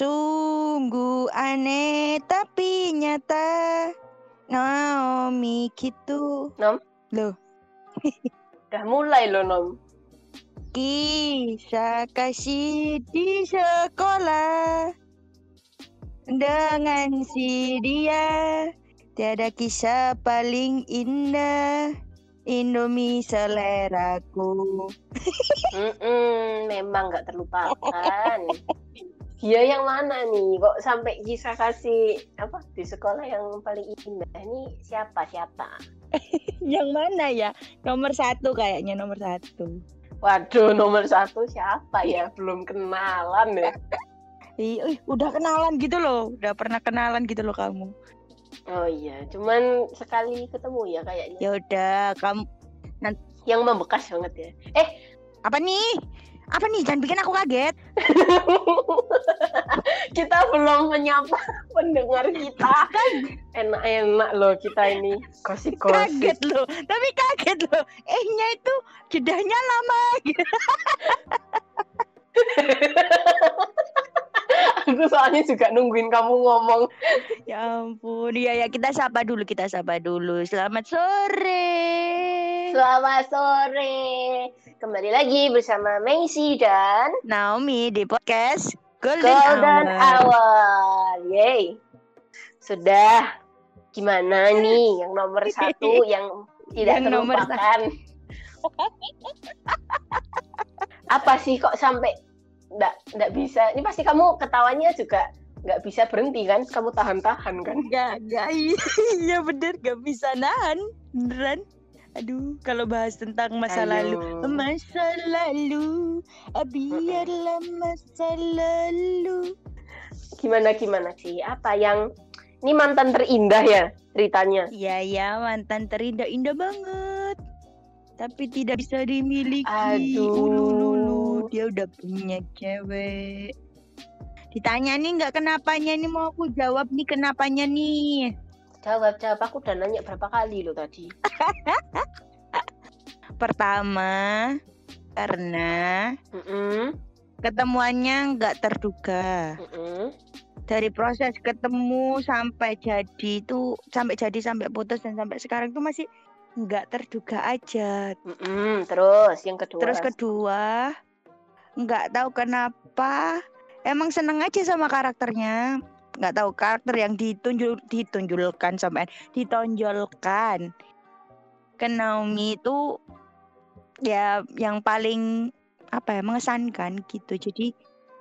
Sungguh aneh tapi nyata. Naomi gitu. Nom? Loh, Udah mulai loh Nom. kisah kasih di sekolah. Dengan si dia tiada kisah paling indah. Indomie seleraku. Mm-mm, memang nggak terlupakan. Dia yang mana nih? Kok sampai kisah kasih apa di sekolah yang paling indah? Ini siapa siapa? Yang mana ya? Nomor satu kayaknya nomor satu. Waduh, nomor satu siapa ya? Belum kenalan ya. Ih, ih, udah kenalan gitu loh. Udah pernah kenalan gitu loh kamu. Oh iya, cuman sekali ketemu ya kayaknya. Ya udah, kamu Yang membekas banget ya. Eh, apa nih? Apa nih? Jangan bikin aku kaget. kita belum menyapa pendengar kita. Enak-enak loh kita ini gosip-gosip. Kaget loh. Tapi kaget loh. Eh-nya itu jedahnya lama gitu. Aku soalnya juga nungguin kamu ngomong. Ya ampun. Iya ya, kita sapa dulu, kita sapa dulu. Selamat sore. Selamat sore. Kembali lagi bersama Macy dan Naomi di podcast Golden, Golden Hour. Hour. Yeay. Sudah. Gimana nih yang nomor satu yang tidak Yang nomor terlupakan? Apa sih kok sampai nggak nggak bisa? Ini pasti kamu ketawanya juga nggak bisa berhenti kan? Kamu tahan-tahan kan? Gak, gak, iya bener, gak bisa nahan. Beneran. Aduh, kalau bahas tentang masa lalu. Aduh. Masa lalu, ah, biarlah masa lalu. Gimana gimana sih? Apa yang ini mantan terindah ya ceritanya? Ya, ya, mantan terindah, indah banget. Tapi tidak bisa dimiliki. Aduh. Ulululu, dia udah punya cewek. Ditanya nih nggak kenapanya nih mau aku jawab nih kenapanya nih. Jawab jawab aku udah nanya berapa kali lo tadi. Pertama, karena Mm-mm, ketemuannya nggak terduga. mm-mm. Dari proses ketemu sampai jadi itu sampai jadi sampai putus dan sampai sekarang tuh masih nggak terduga aja. Mm-mm, Terus yang kedua. Terus kedua, nggak tahu kenapa, emang seneng aja sama karakternya. Nggak tahu karakter yang ditunjuk ditunjulkan sampai ditonjolkan ke Naomi itu ya yang paling apa ya mengesankan gitu. Jadi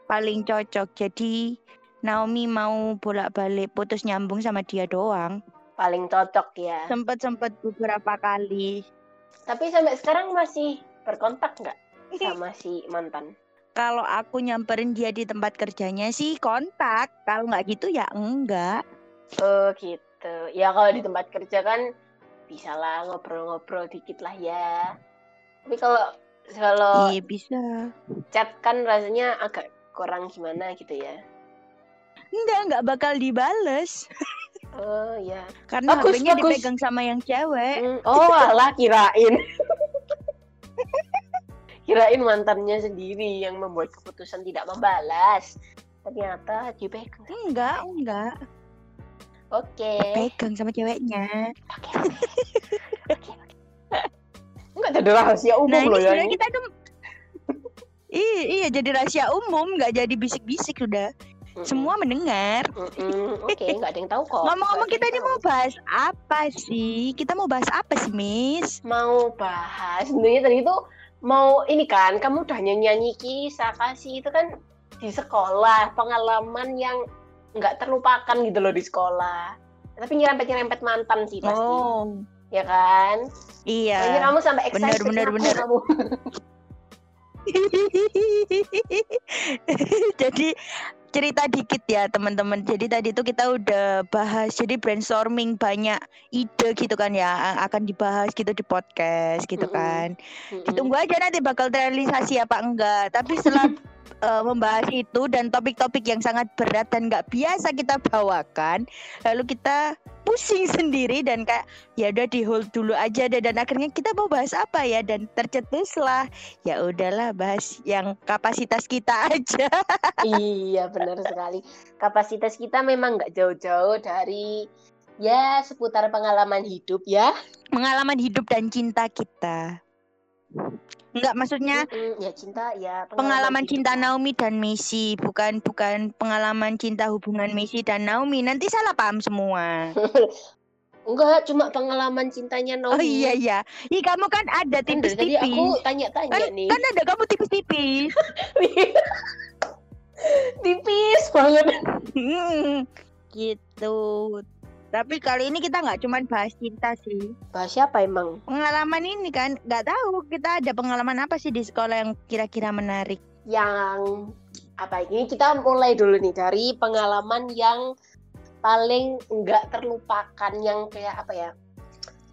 paling cocok. Jadi Naomi mau bolak-balik putus nyambung sama dia doang. paling cocok ya. Sempet-sempet beberapa kali. Tapi sampai sekarang masih berkontak nggak sama si mantan? Kalau aku nyamperin dia di tempat kerjanya sih kontak kalau nggak gitu ya enggak Oh gitu. Ya kalau di tempat kerja kan bisa lah ngobrol-ngobrol dikit lah ya. Tapi kalau kalau iya bisa chat kan rasanya agak kurang gimana gitu ya. enggak nggak bakal dibales Oh ya. karena Bagus, HP-nya dipegang sama yang cewek Hmm, Oh alah kirain. kirain mantannya sendiri yang membuat keputusan tidak membalas. Ternyata dipegang. enggak enggak Oke. pegang sama ceweknya Oke. Oke. oke. Enggak jadi rahasia umum nah loh ya. ini. kita tuh iya, iya jadi rahasia umum nggak jadi bisik-bisik udah Mm-mm. semua mendengar. Oke, nggak ada yang tahu kok. ngomong-ngomong kita ini mau bahas apa sih kita mau bahas apa sih Miss mau bahas sebenarnya tadi itu mau ini kan kamu udah nyanyi nyanyi kisah kasih itu kan di sekolah pengalaman yang nggak terlupakan gitu loh di sekolah. Tapi nyerempet nyerempet mantan sih pasti. Oh. Ya kan? Iya. Kayaknya kamu sampai Bener, excited bener, kenapa bener. kamu. Jadi cerita dikit ya teman-teman. Jadi tadi itu kita udah bahas jadi brainstorming banyak ide gitu kan ya akan dibahas gitu di podcast gitu kan. Mm-mm. Ditunggu aja nanti bakal terrealisasi apa enggak. Tapi setelah eh, membahas itu dan topik-topik yang sangat berat dan nggak biasa kita bawakan, lalu kita pusing sendiri dan kayak ya udah di hold dulu aja deh. Dan akhirnya kita mau bahas apa ya? Dan tercetuslah ya udahlah bahas yang kapasitas kita aja. Iya benar sekali. Kapasitas kita memang nggak jauh-jauh dari ya seputar pengalaman hidup ya. Pengalaman hidup dan cinta kita Enggak maksudnya Mm-mm, ya cinta ya pengalaman hidup cinta. Naomi dan Messi bukan bukan pengalaman cinta hubungan Messi dan Naomi. Nanti salah paham semua. Enggak cuma pengalaman cintanya Naomi. oh iya iya. Ih kamu kan ada Kan dari tadi tipis-tipis aku tanya-tanya kan, nih. kan ada kamu tipis-tipis. Tipis banget. Hmm, gitu tapi kali ini kita nggak cuman bahas cinta sih. Bahas siapa emang? Pengalaman ini kan nggak tahu kita ada pengalaman apa sih di sekolah yang kira-kira menarik. Yang apa ini? Kita mulai dulu nih dari pengalaman yang paling enggak terlupakan yang kayak apa ya?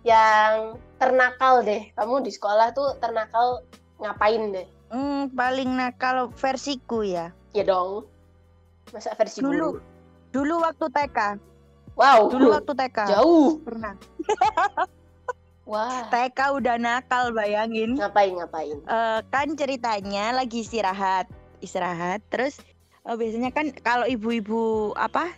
Yang ternakal deh. Kamu di sekolah tuh ternakal ngapain deh? Hmm, paling nakal versiku ya. Ya dong. Masa versi Dulu. guru? dulu waktu TK wow. Dulu waktu TK jauh. Pernah. Wah. TK udah nakal bayangin. Ngapain ngapain? Eh, kan ceritanya lagi istirahat istirahat. Terus eh, biasanya kan kalau ibu-ibu apa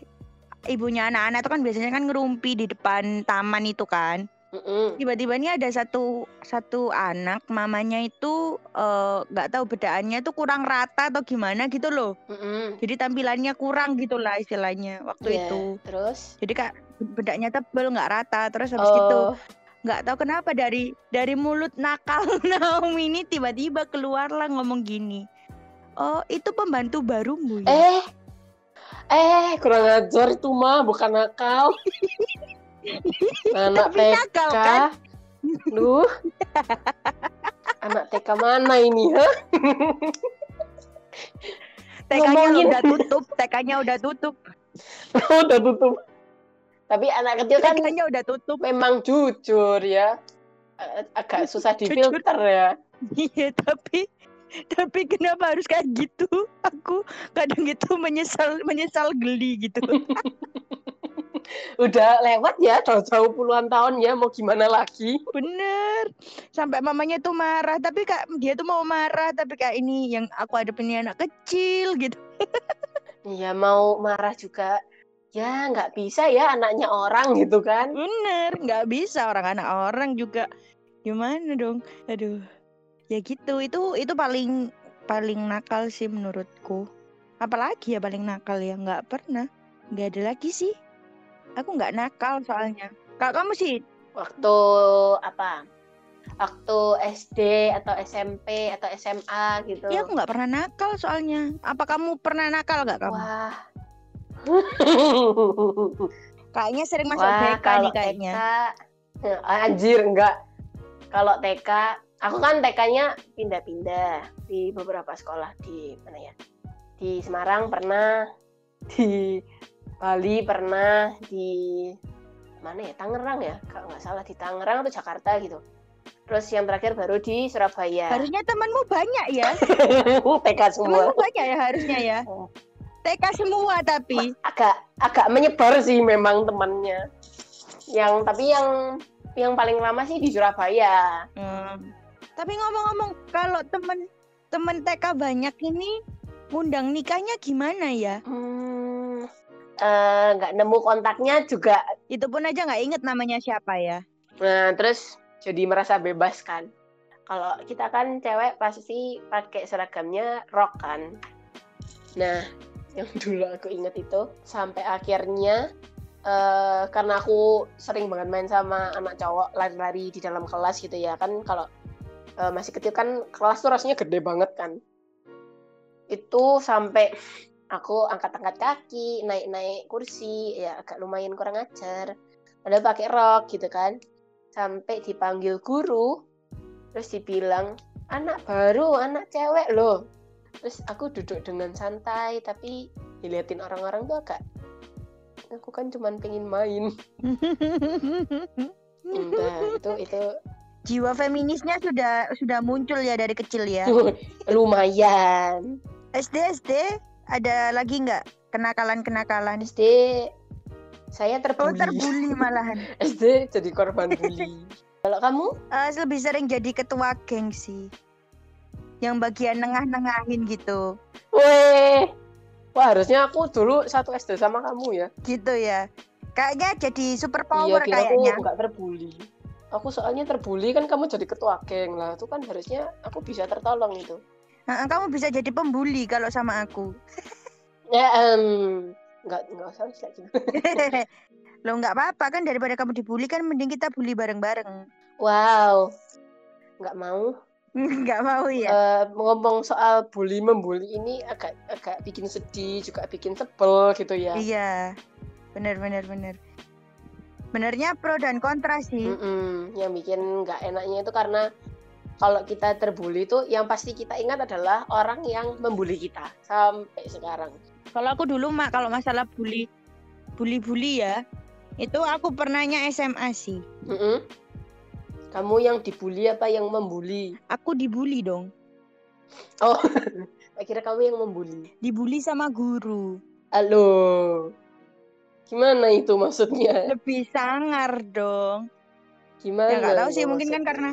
ibunya anak-anak itu kan biasanya kan ngerumpi di depan taman itu kan Mm-mm. tiba-tiba ini ada satu satu anak mamanya itu eh, nggak tahu bedaannya itu kurang rata atau gimana gitu loh. Mm-mm. jadi tampilannya kurang gitulah istilahnya waktu Iya, itu. terus? Jadi kak bedaknya tebel nggak rata terus habis gitu oh. nggak tahu kenapa dari dari mulut nakal Naomi ini tiba-tiba keluarlah ngomong gini. Oh itu pembantu barumu ya? Eh eh kurang ajar itu mah bukan nakal anak tapi nakal kan TK Duh. Anak TK mana ini, ha? TK-nya udah tutup TK-nya udah tutup Udah tutup. Tapi anak kecil kan TK-nya udah tutup memang jujur ya. Agak susah difilter ya. iya tapi tapi kenapa harus kayak gitu aku kadang itu menyesal menyesal geli gitu Udah lewat ya, jauh-jauh puluhan tahun ya, mau gimana lagi? bener. Sampai mamanya tuh marah tapi kak dia tuh mau marah tapi kayak ini yang aku hadapin ini anak kecil gitu. Iya, mau marah juga. Ya, nggak bisa ya anaknya orang gitu kan. bener nggak bisa orang anak orang juga. Gimana dong? Aduh. Ya gitu itu itu paling paling nakal sih menurutku. Apalagi ya paling nakal ya nggak pernah. Nggak ada lagi sih aku nggak nakal soalnya kalau kamu sih Waktu apa? Waktu SD atau SMP atau SMA gitu. ya aku nggak pernah nakal soalnya apa kamu pernah nakal nggak kamu Wah. kayaknya sering masuk Wah, BK nih kayaknya TK, eh, anjir enggak. Kalau TK, aku kan TK-nya pindah-pindah di beberapa sekolah di mana ya? Di Semarang pernah, di Bali pernah, di mana ya? Tangerang ya? Kalau nggak salah di Tangerang atau Jakarta gitu. Terus yang terakhir baru di Surabaya. harusnya temanmu banyak ya TK semua. temanmu banyak ya harusnya ya Oh. TK semua tapi agak agak menyebar sih memang temannya. Yang tapi yang yang paling lama sih di Surabaya. Hmm. Tapi ngomong-ngomong, kalau temen temen TK banyak ini ngundang nikahnya gimana ya? Hmm, eh, nggak nemu kontaknya juga. Itu pun aja nggak inget namanya siapa ya. Nah, terus jadi merasa bebas kan. Kalau kita kan cewek pasti pakai seragamnya rok kan. Nah, yang dulu aku inget itu sampai akhirnya eh karena aku sering banget main sama anak cowok lari-lari di dalam kelas gitu ya kan kalau eh, masih kecil kan kelas tuh rasanya gede banget kan. Itu sampai aku angkat-angkat kaki, naik-naik kursi, ya agak lumayan kurang ajar. Padahal pakai rok gitu kan. Sampai dipanggil guru, terus dibilang, anak baru, anak cewek loh. Terus aku duduk dengan santai, tapi diliatin orang-orang tuh agak, aku kan cuman pengen main. Enggak, itu itu Jiwa feminisnya sudah sudah muncul ya dari kecil ya. lumayan. SD SD ada lagi nggak kenakalan-kenakalan? SD Saya Oh terbully. terbully malahan. SD jadi korban bully. Kalau kamu? Eh, lebih sering jadi ketua geng sih. Yang bagian nengah-nengahin gitu. Weh. Wah, harusnya aku dulu satu SD sama kamu ya. Gitu ya. Kayaknya jadi super iya, power aku kayaknya. nggak terbully. Aku soalnya terbully kan kamu jadi ketua geng lah. Itu kan harusnya aku bisa tertolong itu. Kamu bisa jadi pembuli kalau sama aku. Ya, em, nggak nggak usah gitu. Lo nggak apa-apa kan daripada kamu dibully kan mending kita bully bareng-bareng. Wow, nggak mau. Nggak mau ya? Eh, ngomong soal bully membuli ini agak agak bikin sedih juga bikin sebel gitu ya. Iya. Bener bener bener. Benernya pro dan kontra sih. Mm-mm. Yang bikin nggak enaknya itu karena kalau kita terbully itu yang pasti kita ingat adalah orang yang membuli kita sampai sekarang. Kalau aku dulu mak kalau masalah bully bully-bully ya, itu aku pernahnya SMA sih. Mm-mm. Kamu yang dibully apa yang membuli? Aku dibully dong. Oh, kira kamu yang membuli. Dibully sama guru. Halo, gimana itu maksudnya? Lebih sangar dong. Gimana? Ya nggak tahu sih mungkin kan karena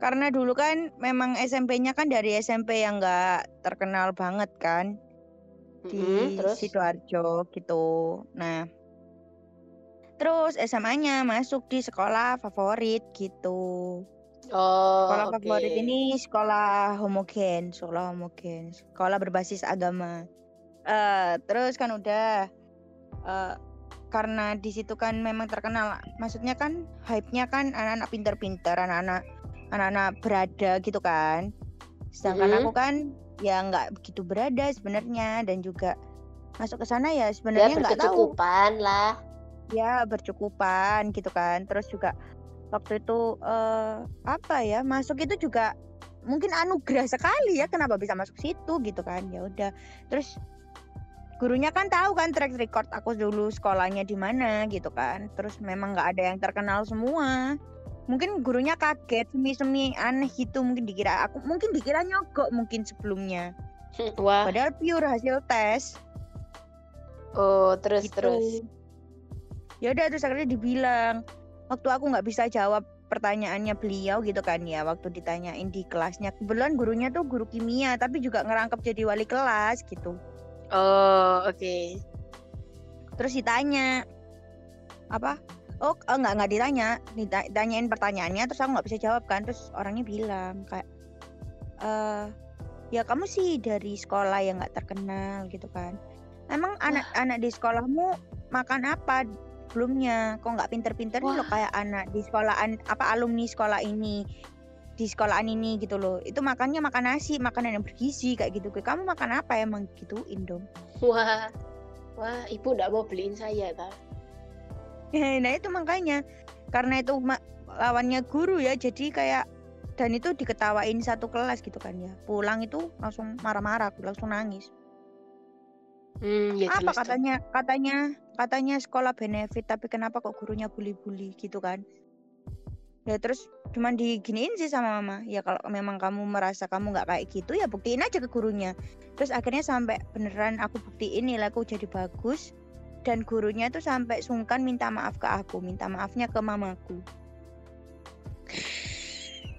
karena dulu kan memang SMP-nya kan dari SMP yang nggak terkenal banget kan di Mm-mm, terus Sidoarjo gitu. Nah, terus SMA-nya masuk di sekolah favorit gitu. oh Sekolah oke. favorit ini sekolah homogen, sekolah homogen, sekolah berbasis agama. Eh, terus kan udah eh, karena di situ kan memang terkenal, maksudnya kan hype-nya kan anak-anak pinter-pinter, anak-anak anak-anak berada gitu kan. Sedangkan Mm-mm. aku kan ya nggak begitu berada sebenarnya. Dan juga masuk ke sana ya Ya sebenarnya nggak tahu. berkecukupan lah. ya bercukupan gitu kan. Terus juga waktu itu eh apa ya masuk itu juga mungkin anugerah sekali ya kenapa bisa masuk situ gitu kan. Ya udah. Terus gurunya kan tahu kan track record aku dulu sekolahnya di mana gitu kan. Terus memang nggak ada yang terkenal semua mungkin gurunya kaget semi semi aneh gitu mungkin dikira. Aku mungkin dikira nyogok mungkin sebelumnya. Wah, padahal pure hasil tes. Oh terus gitu. terus. ya udah terus akhirnya dibilang waktu aku nggak bisa jawab pertanyaannya beliau gitu kan ya waktu ditanyain di kelasnya. Kebetulan gurunya tuh guru kimia tapi juga ngerangkap jadi wali kelas gitu. Oh oke. terus ditanya apa oh eh, nggak nggak ditanya. Dita- ditanyain pertanyaannya terus aku nggak bisa jawab kan. Terus orangnya bilang kayak eh ya kamu sih dari sekolah yang nggak terkenal gitu kan. Emang anak-anak di sekolahmu makan apa sebelumnya? Kok nggak pinter-pinter loh kayak anak di sekolahan apa alumni sekolah ini di sekolahan ini gitu loh. Itu makannya makan nasi makanan yang bergizi kayak gitu. Kamu makan apa emang? Gituin dong. Wah, wah ibu nggak mau beliin saya ta? Nah itu makanya. Karena itu lawannya guru ya jadi kayak dan itu diketawain satu kelas gitu kan ya. Pulang itu langsung marah-marah aku langsung nangis. Hmm, ya apa katanya katanya katanya sekolah benefit tapi kenapa kok gurunya bully-bully gitu kan? Ya terus cuman diginiin sih sama mama. Ya kalau memang kamu merasa kamu nggak kayak gitu ya buktiin aja ke gurunya. Terus akhirnya sampai beneran aku buktiin nilaiku jadi bagus dan gurunya tuh sampai sungkan minta maaf ke aku minta maafnya ke mamaku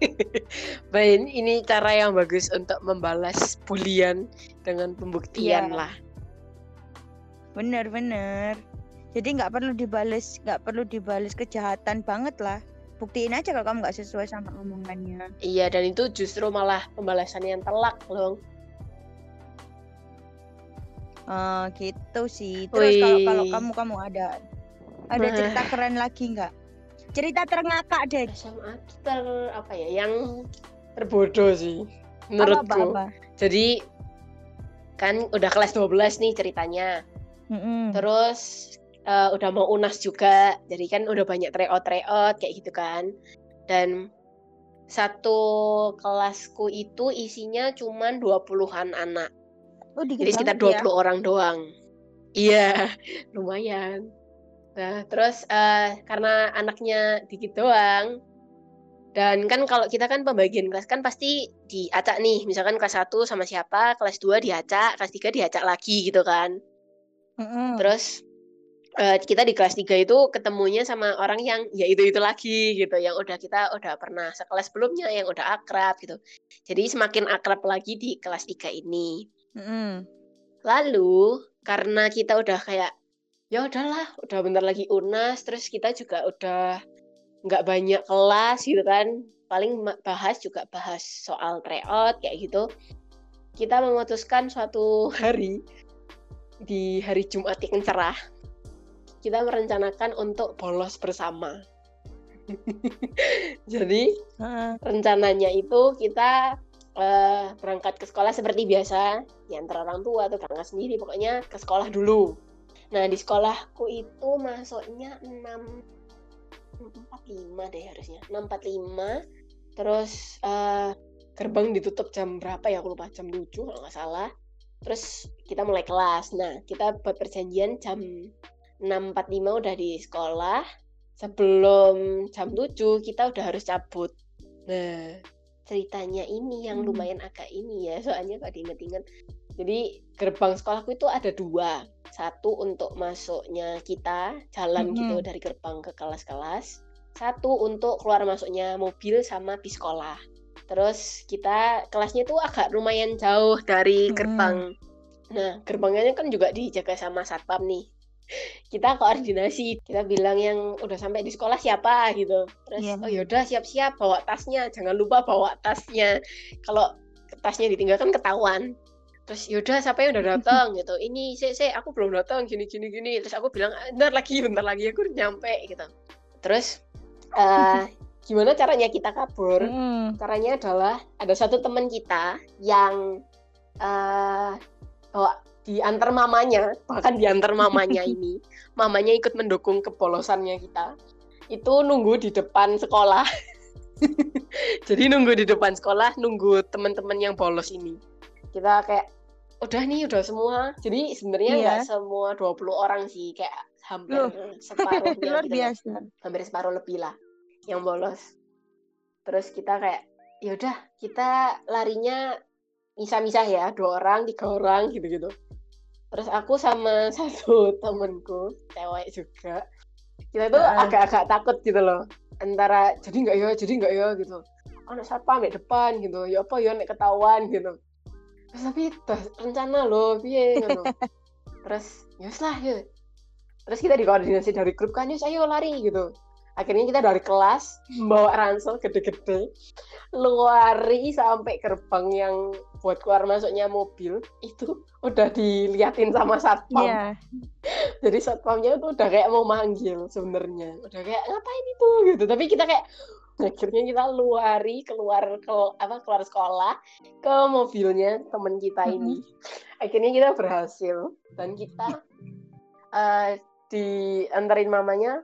Baik, ini cara yang bagus untuk membalas bulian dengan pembuktian Iya. lah. bener-bener jadi nggak perlu dibales nggak perlu dibales kejahatan banget lah buktiin aja kalau kamu nggak sesuai sama omongannya Iya, dan itu justru malah pembalasan yang telak loh. Eh, gitu sih. Terus kalau kalau kamu kamu ada ada cerita keren lagi nggak? Cerita terngakak deh. SMA ter apa ya? Yang terbodoh sih Apa, menurutku. apa, apa. Jadi kan udah kelas 12 nih ceritanya. Mm-mm. Terus eh, udah mau UNAS juga. Jadi kan udah banyak tryout tryout kayak gitu kan. Dan satu kelasku itu isinya cuman 20-an anak. Oh, dikit Jadi sekitar banget 20 ya. orang doang. Iya, lumayan. Nah, terus eh, karena anaknya dikit doang, dan kan kalau kita kan pembagian kelas kan pasti diacak nih, misalkan kelas 1 sama siapa, kelas 2 diacak, kelas 3 diacak lagi gitu kan. Mm-mm. Terus uh, kita di kelas 3 itu ketemunya sama orang yang ya itu itu lagi gitu yang udah kita udah pernah sekelas sebelumnya yang udah akrab gitu jadi semakin akrab lagi di kelas 3 ini mm. lalu karena kita udah kayak ya udahlah udah bentar lagi unas terus kita juga udah nggak banyak kelas gitu kan paling bahas juga bahas soal tryout kayak gitu kita memutuskan suatu hari di hari Jumat yang cerah kita merencanakan untuk bolos bersama. Jadi rencananya itu kita uh, berangkat ke sekolah seperti biasa, ya antara orang tua atau berangkat sendiri, pokoknya ke sekolah dulu. Nah di sekolahku itu masuknya 6.45 deh harusnya, 6.45, terus uh, gerbang ditutup jam berapa ya, aku lupa, jam 7 kalau nggak salah. Terus kita mulai kelas. Nah, kita buat perjanjian jam 6.45 udah di sekolah sebelum jam 7 kita udah harus cabut nah ceritanya ini yang hmm. lumayan agak ini ya soalnya kalau diinget-inget jadi gerbang sekolahku itu ada dua satu untuk masuknya kita jalan hmm. gitu dari gerbang ke kelas-kelas satu untuk keluar masuknya mobil sama bis sekolah terus kita kelasnya itu agak lumayan jauh dari gerbang hmm. Nah, gerbangnya kan juga dijaga sama satpam nih kita koordinasi kita bilang yang udah sampai di sekolah siapa gitu. Terus yeah. oh yaudah siap-siap bawa tasnya. Jangan lupa bawa tasnya. Kalau tasnya ditinggalkan ketahuan. Terus yaudah siapa yang udah datang gitu. Ini saya saya aku belum datang gini gini gini. Terus aku bilang ah, bentar lagi bentar lagi aku udah nyampe gitu. Terus uh, gimana caranya kita kabur? Hmm. caranya adalah ada satu teman kita yang uh, bawa diantar mamanya bahkan diantar mamanya ini. Mamanya ikut mendukung kepolosannya kita. Itu nunggu di depan sekolah. Jadi nunggu di depan sekolah nunggu teman-teman yang bolos ini. Kita kayak udah nih udah semua. Jadi sebenarnya iya. nggak iya. semua 20 orang sih kayak hampir Loh. separuh luar gitu biasa. hampir separuh lebih lah yang bolos. Terus kita kayak yaudah kita larinya misah-misah ya dua orang tiga orang gitu-gitu terus aku sama satu temenku cewek juga. Kita tuh agak-agak takut gitu loh. Antara jadi nggak ya jadi nggak ya gitu. Anak satpam di depan gitu. Ya apa ya nek ketahuan gitu. Terus tapi terus rencana loh piye gitu. Terus ya lah ya. Terus kita dikoordinasi dari grup kan yus ayo lari gitu akhirnya kita dari kelas bawa ransel gede-gede lari sampai gerbang yang buat keluar masuknya mobil itu udah diliatin sama satpam. Yeah. jadi satpamnya itu udah kayak mau manggil sebenarnya. Udah kayak ngapain itu? Gitu. Tapi kita kayak akhirnya kita luari keluar ke apa keluar sekolah ke mobilnya temen kita ini. Akhirnya kita berhasil. Dan kita uh, diantarin mamanya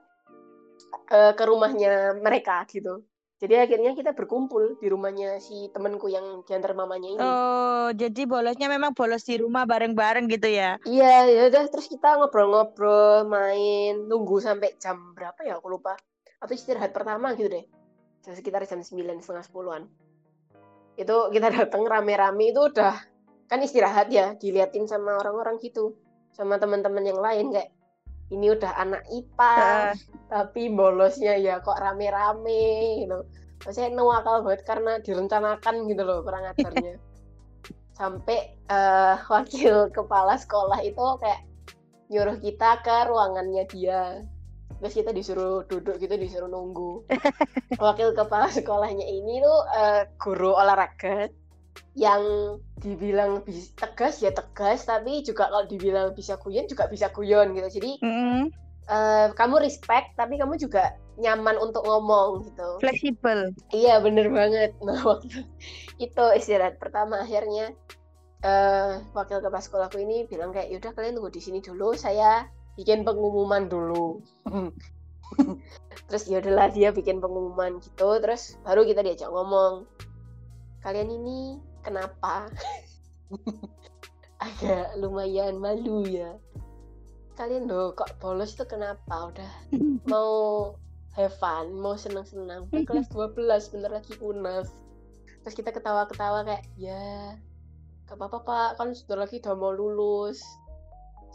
uh, ke rumahnya mereka gitu jadi akhirnya kita berkumpul di rumahnya si temenku yang diantar mamanya ini. Oh, jadi bolosnya memang bolos di rumah bareng-bareng gitu ya? Iya, ya udah terus kita ngobrol-ngobrol, main, nunggu sampai jam berapa ya aku lupa. Atau istirahat pertama gitu deh. Sekitar jam sembilan setengah sepuluhan. Itu kita datang rame-rame itu udah kan istirahat ya, diliatin sama orang-orang gitu. Sama teman-teman yang lain kayak ini udah anak IPA tapi bolosnya ya kok rame-rame gitu. Maksudnya nuakal banget karena direncanakan gitu loh kurang ajarnya sampai uh, wakil kepala sekolah itu kayak nyuruh kita ke ruangannya dia. Terus kita disuruh duduk gitu disuruh nunggu. Wakil kepala sekolahnya ini tuh uh, guru olahraga yang dibilang bisa tegas ya tegas tapi juga kalau dibilang bisa guyon juga bisa guyon gitu. Jadi mm -hmm. uh, kamu respect tapi kamu juga nyaman untuk ngomong gitu. Fleksibel. Iya bener banget. Nah waktu itu istirahat pertama akhirnya uh, wakil kepala sekolahku ini bilang kayak yaudah kalian tunggu di sini dulu saya bikin pengumuman dulu. Terus ya udahlah dia bikin pengumuman gitu. Terus baru kita diajak ngomong kalian ini kenapa? Agak lumayan malu ya. Kalian loh kok bolos itu kenapa? Udah mau have fun mau senang-senang. Kan kelas 12 bener lagi unas terus kita ketawa-ketawa kayak ya gak apa-apa pak. Kan sudah lagi udah mau lulus.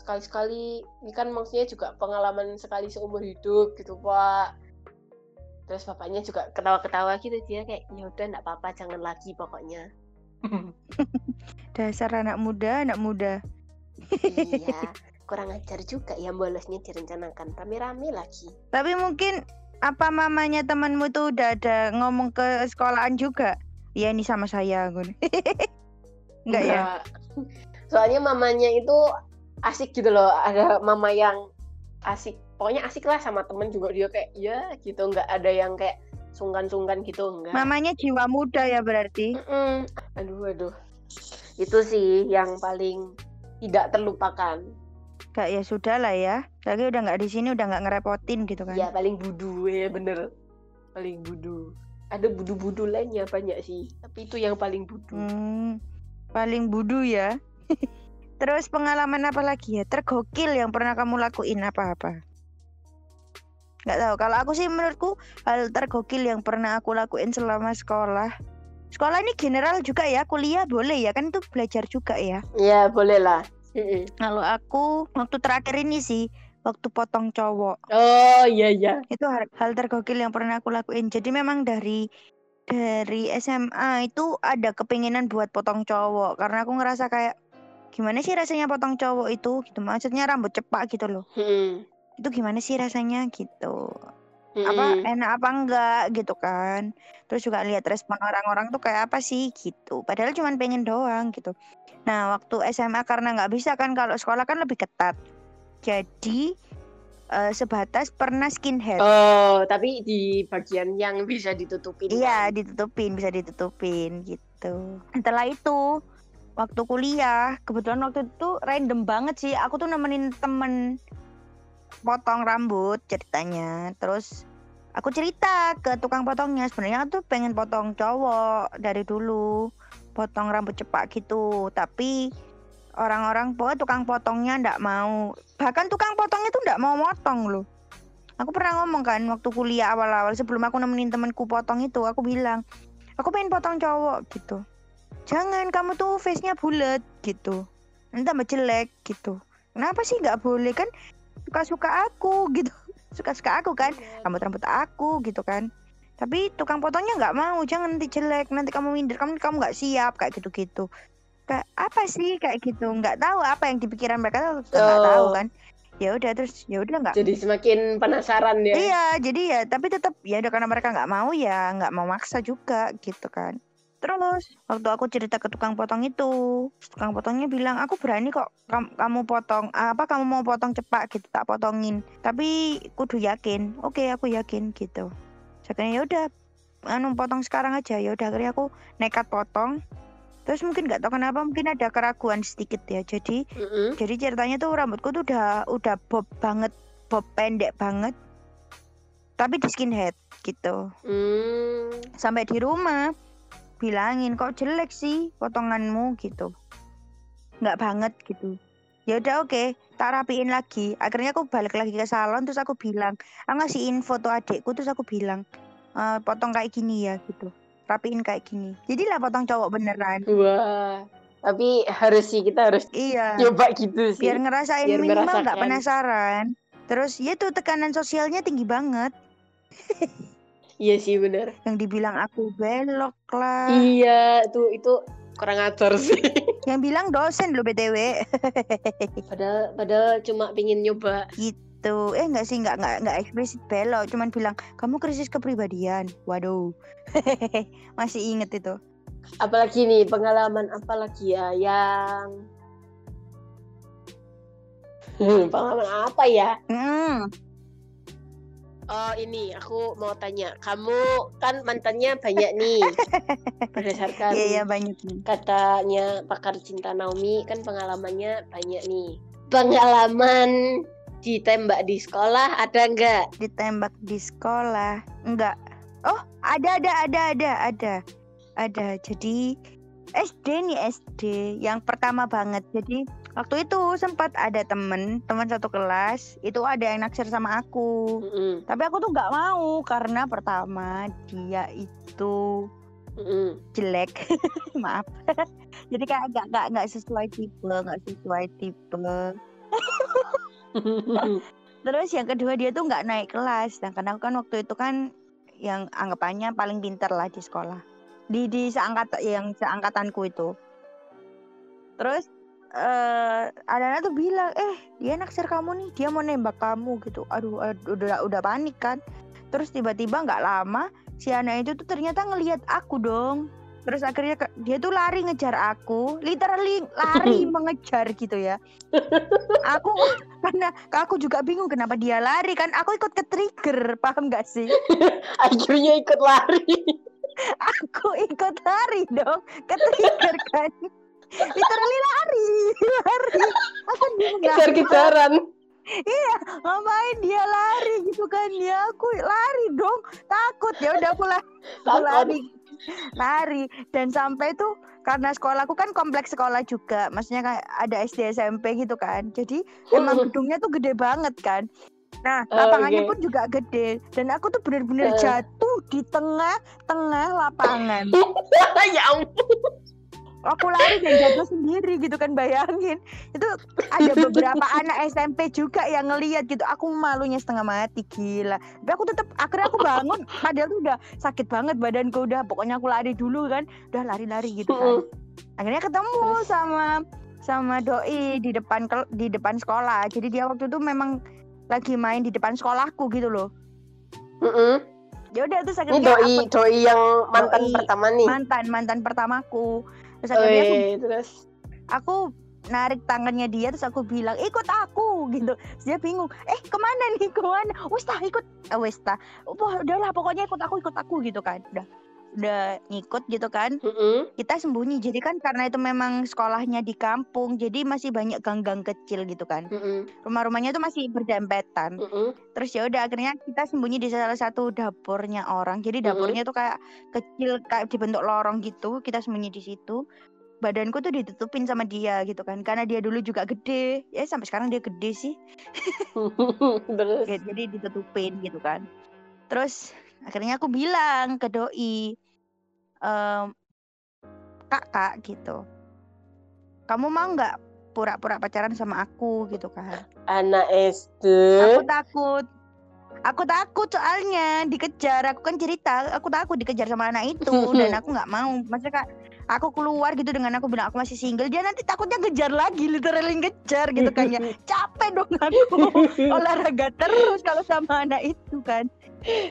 Sekali-sekali ini kan maksudnya juga pengalaman sekali seumur hidup gitu pak terus bapaknya juga ketawa-ketawa gitu dia kayak ya udah nggak apa-apa jangan lagi pokoknya Dasar anak muda, anak muda. iya kurang ajar juga ya bolosnya direncanakan rame-rame lagi Tapi mungkin apa mamanya temanmu tuh udah ada ngomong ke sekolahan juga? Ya ini sama saya, Gun. Enggak ya? Soalnya mamanya itu asik gitu loh ada mama yang asik pokoknya asik lah sama temen juga dia kayak ya gitu nggak ada yang kayak sungkan-sungkan gitu enggak Mamanya jiwa muda ya berarti. Mm-mm. aduh aduh itu sih yang paling tidak terlupakan Gak ya sudah lah ya. Lagi udah nggak di sini udah nggak ngerepotin gitu kan. ya paling budu ya bener paling budu ada budu-budu lainnya banyak sih tapi itu yang paling budu Hmm, paling budu ya. Terus pengalaman apa lagi ya? Tergokil yang pernah kamu lakuin apa-apa? Nggak tahu. Kalau aku sih menurutku hal tergokil yang pernah aku lakuin selama sekolah. Sekolah ini general juga ya, kuliah boleh ya kan itu belajar juga ya. ya boleh lah. Kalau aku waktu terakhir ini sih waktu potong cowok oh iya iya itu hal, hal tergokil yang pernah aku lakuin. Jadi memang dari dari SMA itu ada kepinginan buat potong cowok karena aku ngerasa kayak gimana sih rasanya potong cowok itu gitu maksudnya rambut cepak gitu loh Mm-mm. itu gimana sih rasanya gitu apa Mm-mm. enak apa enggak gitu kan terus juga lihat respon orang-orang tuh kayak apa sih gitu padahal cuma pengen doang gitu nah waktu SMA karena nggak bisa kan kalau sekolah kan lebih ketat jadi eh, sebatas pernah skinhead Oh, tapi di bagian yang bisa ditutupin. Iya, kan? ditutupin, bisa ditutupin gitu. Setelah itu, waktu kuliah, kebetulan waktu itu random banget sih. Aku tuh nemenin temen potong rambut ceritanya. Terus aku cerita ke tukang potongnya, sebenarnya aku tuh pengen potong cowok dari dulu, potong rambut cepak gitu. Tapi orang-orang pokoknya tukang potongnya ndak mau. Bahkan tukang potongnya tuh ndak mau motong loh. Aku pernah ngomong kan waktu kuliah awal-awal sebelum aku nemenin temenku potong itu, aku bilang, aku pengen potong cowok gitu. Jangan kamu tuh face-nya bulat gitu. Nanti tambah jelek gitu. Kenapa sih nggak boleh kan? Suka-suka aku gitu. Suka-suka aku kan. Rambut-rambut aku gitu kan. Tapi tukang potongnya nggak mau, jangan nanti jelek, nanti kamu minder, kamu kamu nggak siap kayak gitu-gitu. Kayak apa sih kayak gitu? Nggak tahu apa yang di pikiran mereka tuh nggak tahu Oh. kan. Ya udah terus ya udah nggak Jadi semakin penasaran ya. Iya, jadi ya tapi tetap ya udah karena mereka nggak mau ya nggak mau maksa juga gitu kan. Terus waktu aku cerita ke tukang potong itu, tukang potongnya bilang aku berani kok kam- kamu potong apa kamu mau potong cepat gitu tak potongin. Tapi kudu yakin. Oke, aku yakin gitu. Saya ya udah anu potong sekarang aja ya udah akhirnya aku nekat potong. Terus mungkin nggak tahu kenapa mungkin ada keraguan sedikit ya. Jadi Mm-mm. jadi ceritanya tuh rambutku tuh udah udah bob banget, bob pendek banget. Tapi di skinhead gitu. Hmm. Sampai di rumah bilangin kok jelek sih potonganmu gitu. Nggak banget gitu. Ya udah oke, tak rapiin lagi. Akhirnya aku balik lagi ke salon terus aku bilang, aku ngasihin foto adikku terus aku bilang, "Eh, potong kayak gini ya gitu. Rapiin kayak gini. Jadilah potong cowok beneran. Wah. Tapi harus sih kita harus Iya. coba gitu sih. biar ngerasain Biar minimal nggak penasaran terus ya tuh tekanan sosialnya tinggi banget Iya sih bener. yang dibilang aku belok lah Iya, tuh itu kurang ajar sih. yang bilang dosen lo btw padahal padahal cuma pingin nyoba. gitu eh nggak sih nggak nggak nggak eksplisit belok cuman bilang kamu krisis kepribadian waduh masih inget itu Apalagi nih pengalaman apalagi ya yang Hmm, pengalaman apa ya? hmm, Oh ini aku mau tanya, kamu kan mantannya banyak nih. Berdasarkan iya iya banyak nih. katanya pakar cinta Naomi kan pengalamannya banyak nih. Pengalaman ditembak di sekolah ada nggak? ditembak di sekolah? Enggak oh ada ada ada ada ada. Ada. Jadi SD nih SD yang pertama banget. Jadi waktu itu sempat ada temen teman satu kelas itu ada yang naksir sama aku Mm-mm, tapi aku tuh nggak mau karena pertama dia itu mm-mm. jelek maaf jadi kayak nggak nggak nggak sesuai tipe nggak sesuai tipe Terus yang kedua dia tuh nggak naik kelas. Nah, karena aku kan waktu itu kan yang anggapannya paling pintar lah di sekolah. Di di seangkat yang seangkatanku itu. Terus eh ada anak tuh bilang, "Eh, dia naksir kamu nih, dia mau nembak kamu gitu." Aduh, aduh udah udah panik kan. Terus tiba-tiba nggak lama si anak itu tuh ternyata ngelihat aku dong. Terus akhirnya ke- dia tuh lari ngejar aku, literally lari mengejar gitu ya. Aku karena aku juga bingung kenapa dia lari kan. Aku ikut ke trigger, paham gak sih? Akhirnya ikut lari. Aku ikut lari dong, ke trigger kan. Literally lari, lari. Aku bingung nggak Kejar-kejaran. ngapain dia lari gitu kan? Ya aku lari dong. Takut ya udah aku la- aku lari. Lari. Dan sampai tuh karena sekolahku kan kompleks sekolah juga. Maksudnya kayak ada SD SMP gitu kan. Jadi emang gedungnya tuh gede banget kan. Nah Oh, lapangannya oke. pun juga gede. Dan aku tuh bener-bener Eh. jatuh di tengah-tengah lapangan. Ya ampun. Aku lari dan jatuh sendiri gitu kan bayangin. Itu ada beberapa anak SMP juga yang ngeliat gitu aku malunya setengah mati gila. Tapi aku tetap akhirnya aku bangun padahal tuh udah sakit banget badanku udah pokoknya aku lari dulu kan udah lari-lari gitu kan. Akhirnya ketemu sama sama doi di depan di depan sekolah. Jadi dia waktu itu memang lagi main di depan sekolahku gitu loh. Mm-mm. ya udah terus Ini akhirnya doi aku- doi yang mantan Doi. pertama nih. mantan mantan pertamaku terus akhirnya aku Wih, terus? aku narik tangannya dia terus aku bilang ikut aku gitu. Terus dia bingung eh ke mana nih ke mana? Wes tah ikut. Eh, wes wah udahlah pokoknya ikut aku ikut aku gitu kan. Udah udah ngikut gitu kan. Mm-mm. kita sembunyi. Jadi kan karena itu memang sekolahnya di kampung jadi masih banyak gang-gang kecil gitu kan. Mm-mm. rumah-rumahnya tuh masih berdempetan. Mm-mm. terus ya udah akhirnya kita sembunyi di salah satu dapurnya orang. Jadi dapurnya tuh kayak kecil kayak dibentuk lorong gitu. Kita sembunyi di situ. Badanku tuh ditutupin sama dia gitu kan. Karena dia dulu juga gede. Ya sampai sekarang dia gede sih. Terus? Jadi ditutupin gitu kan. Terus akhirnya aku bilang ke doi em, kak kak gitu kamu mau nggak pura-pura pacaran sama aku gitu kan anak SD Aku takut. Aku takut soalnya dikejar. Aku kan cerita, aku takut dikejar sama anak itu dan aku nggak mau. Maksudnya kak, aku keluar gitu dengan aku bilang aku masih single, dia nanti takutnya ngejar lagi, literally ngejar gitu kan ya. Capek dong aku olahraga terus kalau sama anak itu kan.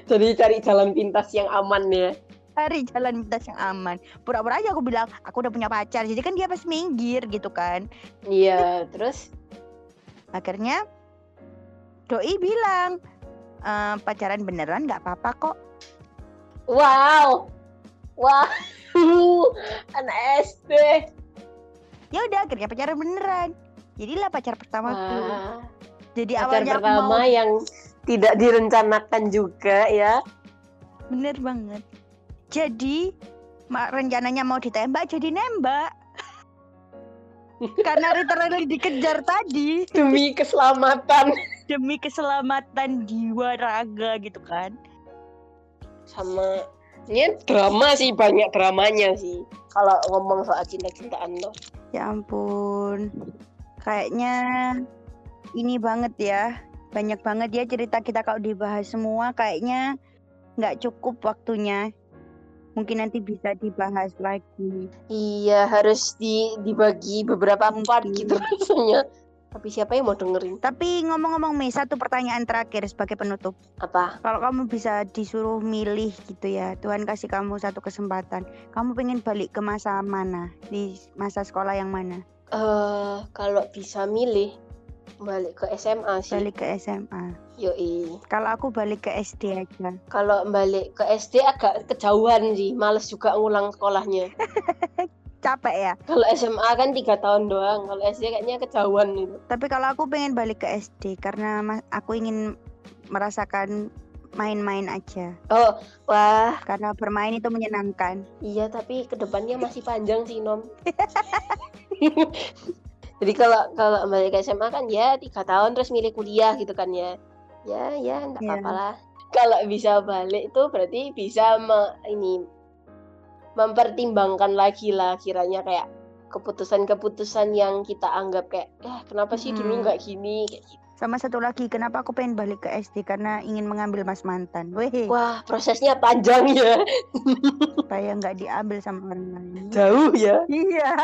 Jadi cari jalan pintas yang aman ya Cari jalan pintas yang aman. Pura-pura aja aku bilang aku udah punya pacar. Jadi kan dia pas minggir gitu kan. iya terus Akhirnya doi bilang "Eh, pacaran beneran nggak apa-apa kok. wow wow anak SD ya udah akhirnya pacaran beneran jadilah pacar pertamaku Wah, jadi pacar awalnya aku pertama mau yang tidak direncanakan juga ya. Bener banget. Jadi rencananya mau ditembak jadi nembak. Karena literally dikejar tadi. Demi keselamatan. Demi keselamatan jiwa raga gitu kan. Sama ini drama sih banyak dramanya sih. Kalau ngomong soal cinta-cintaan tuh. Ya ampun. Kayaknya ini banget ya banyak banget ya cerita kita kalau dibahas semua kayaknya nggak cukup waktunya mungkin nanti bisa dibahas lagi iya harus di dibagi beberapa part gitu rasanya tapi siapa yang mau dengerin Tapi ngomong-ngomong Mi, satu pertanyaan terakhir sebagai penutup. apa Kalau kamu bisa disuruh milih gitu ya, Tuhan kasih kamu satu kesempatan. Kamu pengen balik ke masa mana? Di masa sekolah yang mana? eh kalau bisa milih balik ke SMA sih Balik ke SMA. yoi Kalau aku balik ke SD aja. kalau balik ke SD agak kejauhan sih males juga ngulang sekolahnya Capek ya. kalau SMA kan tiga tahun doang kalau SD kayaknya kejauhan itu Tapi kalau aku pengen balik ke SD karena aku ingin merasakan main-main aja. oh wah Karena bermain itu menyenangkan. iya tapi ke depannya masih panjang sih nom jadi kalau kalau balik SMA kan ya tiga tahun terus milih kuliah gitu kan ya ya ya nggak Iya. apa-apa lah kalau bisa balik itu berarti bisa me- ini mempertimbangkan lagi lah kiranya kayak keputusan-keputusan yang kita anggap kayak eh kenapa sih dulu Hmm. nggak gini kayak gitu. Sama satu lagi, kenapa aku pengen balik ke SD karena ingin mengambil mas mantan. Weh, Wah, prosesnya panjang ya. supaya nggak diambil sama orang lain. Jauh ya. Iya.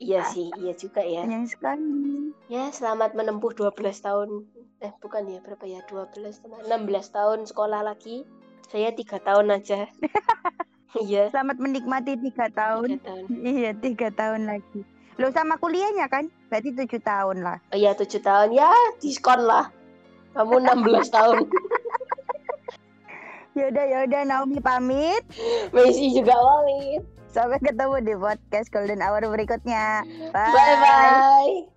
Iya sih, iya juga ya. Sayang sekali. Ya, selamat menempuh 12 tahun. Eh, bukan ya, berapa ya? 12 tahun, 16 tahun sekolah lagi. Saya tiga tahun aja. Iya, Selamat menikmati tiga tiga tahun. tahun. Iya, tiga tahun lagi. Lo sama kuliahnya kan? Berarti tujuh tahun lah. Oh iya, tujuh tahun. Ya, diskon lah. Kamu 16 tahun. Yaudah, yaudah Naomi pamit. Messi juga pamit. Sampai ketemu di podcast Golden Hour berikutnya. Bye-bye.